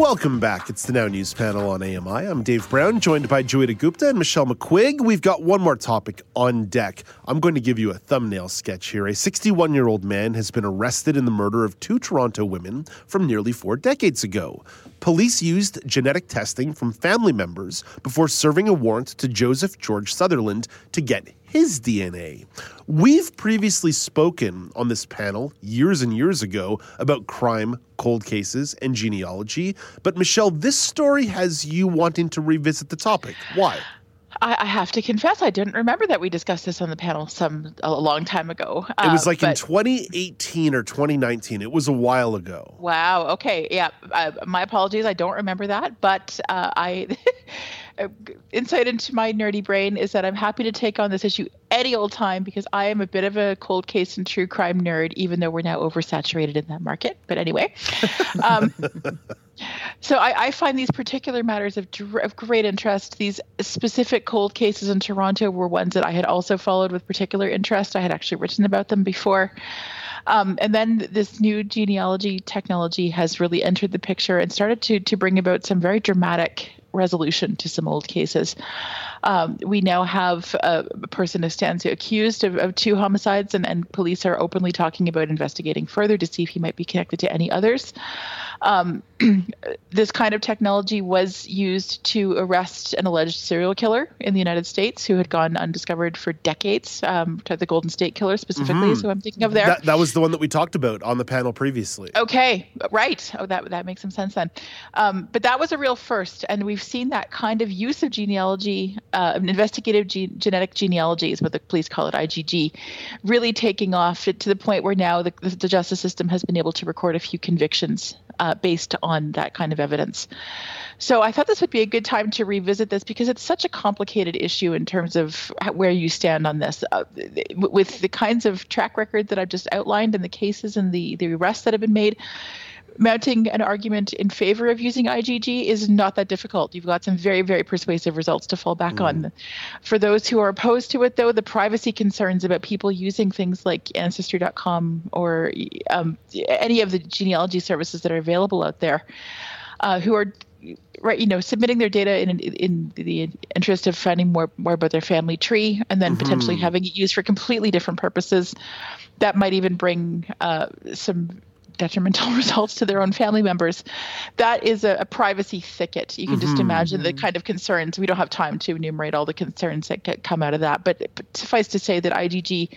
Welcome back. It's the Now News panel on AMI. I'm Dave Brown, joined by Joeita Gupta and Michelle McQuigg. We've got one more topic on deck. I'm going to give you a thumbnail sketch here. A 61 year old man has been arrested in the murder of two Toronto women from nearly four decades ago. Police used genetic testing from family members before serving a warrant to Joseph George Sutherland to get his DNA. We've previously spoken on this panel years and years ago about crime, cold cases, and genealogy. But Michelle, this story has you wanting to revisit the topic. Why? I, have to confess, I didn't remember that we discussed this on the panel some a long time ago. Uh, it was like but, in 2018 or 2019. It was a while ago. Wow. Okay. Yeah. Uh, my apologies. I don't remember that, but uh, I. insight into my nerdy brain is that I'm happy to take on this issue any old time because I am a bit of a cold case and true crime nerd, even though we're now oversaturated in that market. But anyway, um, so I, I, find these particular matters of, of great interest. These specific cold cases in Toronto were ones that I had also followed with particular interest. I had actually written about them before. Um, and then this new genealogy technology has really entered the picture and started to to bring about some very dramatic resolution to some old cases. Um, we now have a, a, person who stands accused of, of two homicides, and, and police are openly talking about investigating further to see if he might be connected to any others. Um, this kind of technology was used to arrest an alleged serial killer in the United States who had gone undiscovered for decades. Um, the Golden State Killer specifically mm-hmm. who I'm thinking of there. That, that, was the one that we talked about on the panel previously. Okay, right. Oh, that that makes some sense then. Um, but that was a real first, and we've seen that kind of use of genealogy, uh, investigative ge- genetic genealogy is what the police call it, IGG, really taking off to the point where now the, the justice system has been able to record a few convictions uh, based on that kind of evidence. So I thought this would be a good time to revisit this because it's such a complicated issue in terms of where you stand on this. Uh, with the kinds of track record that I've just outlined and the cases and the, the arrests that have been made, mounting an argument in favor of using IGG is not that difficult. You've got some very, very persuasive results to fall back mm. on. For those who are opposed to it, though, the privacy concerns about people using things like Ancestry.com or um, any of the genealogy services that are available out there, uh, who are right you know submitting their data in in the interest of finding more more about their family tree and then mm-hmm. potentially having it used for completely different purposes that might even bring uh, some detrimental results to their own family members. That is a, a privacy thicket. You can mm-hmm. just imagine the kind of concerns. We don't have time to enumerate all the concerns that come out of that, but, but suffice to say that IGG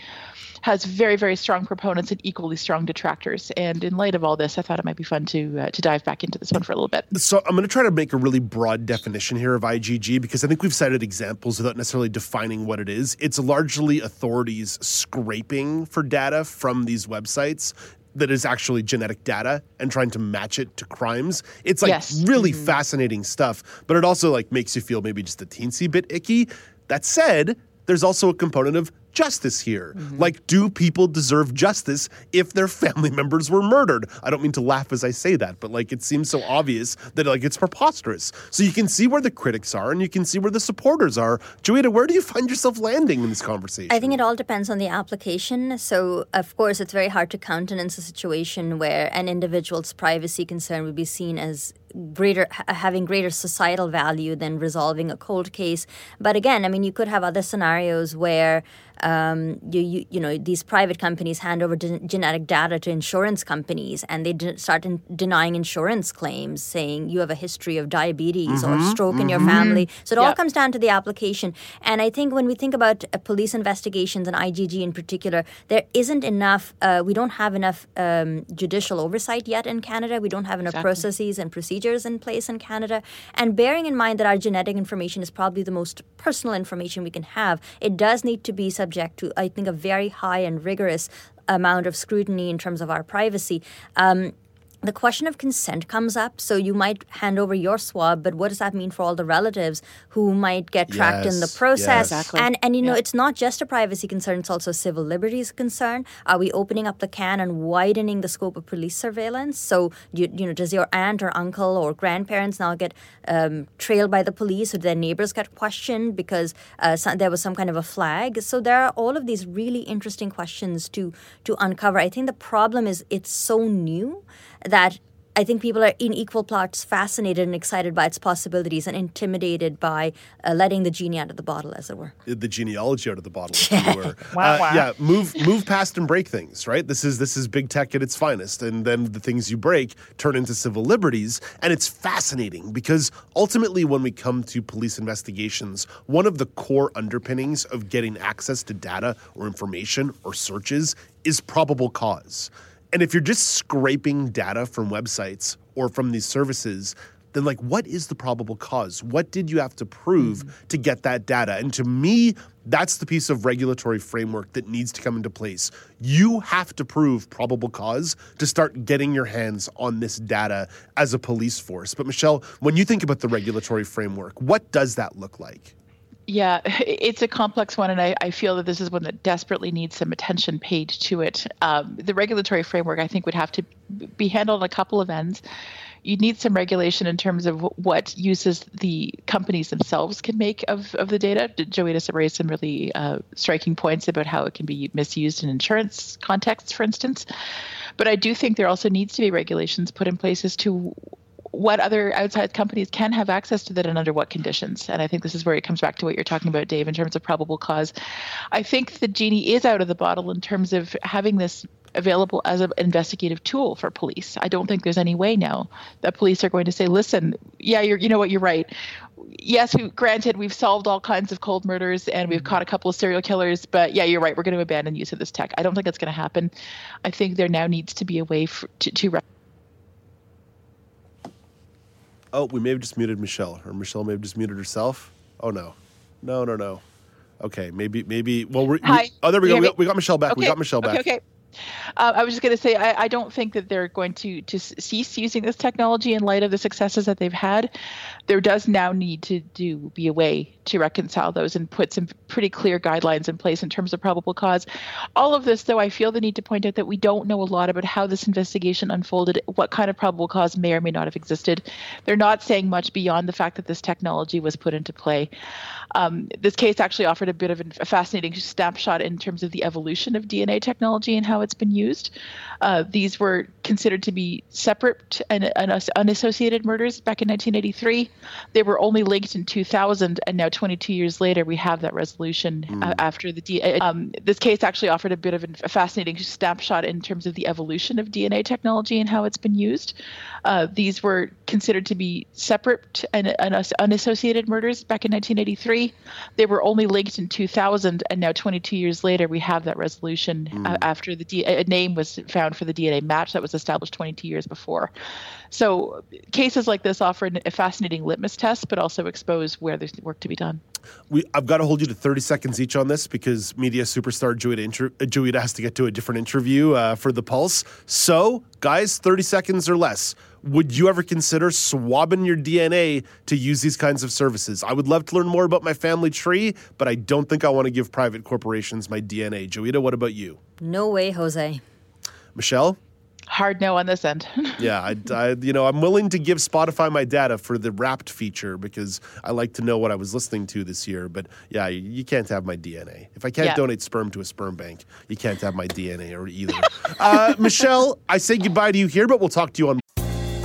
has very, very strong proponents and equally strong detractors. And in light of all this, I thought it might be fun to uh, to dive back into this one for a little bit. So I'm going to try to make a really broad definition here of IGG because I think we've cited examples without necessarily defining what it is. It's largely authorities scraping for data from these websites that is actually genetic data and trying to match it to crimes. It's like yes. really mm-hmm. fascinating stuff, but it also like makes you feel maybe just a teensy bit icky. That said, there's also a component of justice here. Mm-hmm. Like, do people deserve justice if their family members were murdered? I don't mean to laugh as I say that, but like, it seems so obvious that like it's preposterous. So you can see where the critics are and you can see where the supporters are. Joeita, where do you find yourself landing in this conversation? I think it all depends on the application. So, of course, it's very hard to countenance a situation where an individual's privacy concern would be seen as greater having greater societal value than resolving a cold case but again i mean you could have other scenarios where um, you, you, you know these private companies hand over genetic data to insurance companies and they de- start in denying insurance claims saying you have a history of diabetes mm-hmm, or stroke mm-hmm. in your mm-hmm. family so it all comes down to the application and i think when we think about uh, police investigations and igg in particular there isn't enough uh, we don't have enough um, judicial oversight yet in canada we don't have enough exactly. processes and procedures in place in canada and bearing in mind that our genetic information is probably the most personal information we can have it does need to be subject to, I think, a very high and rigorous amount of scrutiny in terms of our privacy. Um, the question of consent comes up. So you might hand over your swab, but what does that mean for all the relatives who might get tracked in the process? yes. Exactly. And and you know, Yeah. it's not just a privacy concern; it's also a civil liberties concern. Are we opening up the can and widening the scope of police surveillance? So you you know, does your aunt or uncle or grandparents now get um, trailed by the police, or do their neighbors get questioned because uh, so, there was some kind of a flag? So there are all of these really interesting questions to to uncover. I think the problem is it's so new that I think people are in equal parts fascinated and excited by its possibilities and intimidated by uh, letting the genie out of the bottle, as it were. the genealogy out of the bottle, if you were. Wow, Uh, wow. Yeah, move move past and break things, right? This is this is big tech at its finest, and then the things you break turn into civil liberties, and it's fascinating because ultimately, when we come to police investigations, one of the core underpinnings of getting access to data or information or searches is probable cause. And if you're just scraping data from websites or from these services, then like what is the probable cause? What did you have to prove mm-hmm. to get that data? And to me that's the piece of regulatory framework that needs to come into place. You have to prove probable cause to start getting your hands on this data as a police force. But michelle when you think about the regulatory framework what does that look like Yeah, it's a complex one, and I, I feel that this is one that desperately needs some attention paid to it. Um, the regulatory framework, I think, would have to be handled on a couple of ends. You'd need some regulation in terms of what uses the companies themselves can make of, of the data. Joanna raised some really uh, striking points about how it can be misused in insurance contexts, for instance. But I do think there also needs to be regulations put in place as to what other outside companies can have access to that and under what conditions. And I think this is where it comes back to what you're talking about, Dave, in terms of probable cause. I think the genie is out of the bottle in terms of having this available as an investigative tool for police. I don't think there's any way now that police are going to say, listen, yeah, you're, you know what, you're right. Yes, we, granted, we've solved all kinds of cold murders and we've caught a couple of serial killers, but yeah, you're right. We're going to abandon use of this tech. I don't think that's going to happen. I think there now needs to be a way for, to, to oh we may have just muted michelle or michelle may have just muted herself. Oh no. No no no. Okay maybe maybe well we're, Hi. we, oh there we go. We got, we got michelle back. We got michelle back. Okay, okay. Uh, I was just going to say, I, I don't think that they're going to to cease using this technology in light of the successes that they've had. There does now need to do be a way to reconcile those and put some pretty clear guidelines in place in terms of probable cause. All of this, though, I feel the need to point out that we don't know a lot about how this investigation unfolded, what kind of probable cause may or may not have existed. They're not saying much beyond the fact that this technology was put into play. Um, this case actually offered a bit of a fascinating snapshot in terms of the evolution of DNA technology and how it's been used. Uh, these were considered to be separate and, and unassociated murders back in 1983. They were only linked in 2000, and now 22 years later, we have that resolution uh, after the D- uh, um, this case actually offered a bit of a fascinating snapshot in terms of the evolution of DNA technology and how it's been used. Uh, these were considered to be separate and, and unassociated murders back in 1983. They were only linked in 2000, and now 22 years later, we have that resolution uh, after the A name was found for the DNA match that was established 22 years before. So cases like this offer a fascinating litmus test, but also expose where there's work to be done. We, I've got to hold you to 30 seconds each on this because media superstar Joeita, inter, uh, Joeita has to get to a different interview uh, for the Pulse. So, guys, 30 seconds or less. Would you ever consider swabbing your DNA to use these kinds of services? I would love to learn more about my family tree, but I don't think I want to give private corporations my DNA. Joeita, what about you? No way, Jose. Michelle? Hard no on this end. Yeah, I, I, you know, I'm willing to give Spotify my data for the Wrapped feature because I like to know what I was listening to this year. But yeah, you, you can't have my DNA. If I can't Yeah. donate sperm to a sperm bank, you can't have my DNA or either. uh, Michelle, I say goodbye to you here, but we'll talk to you on.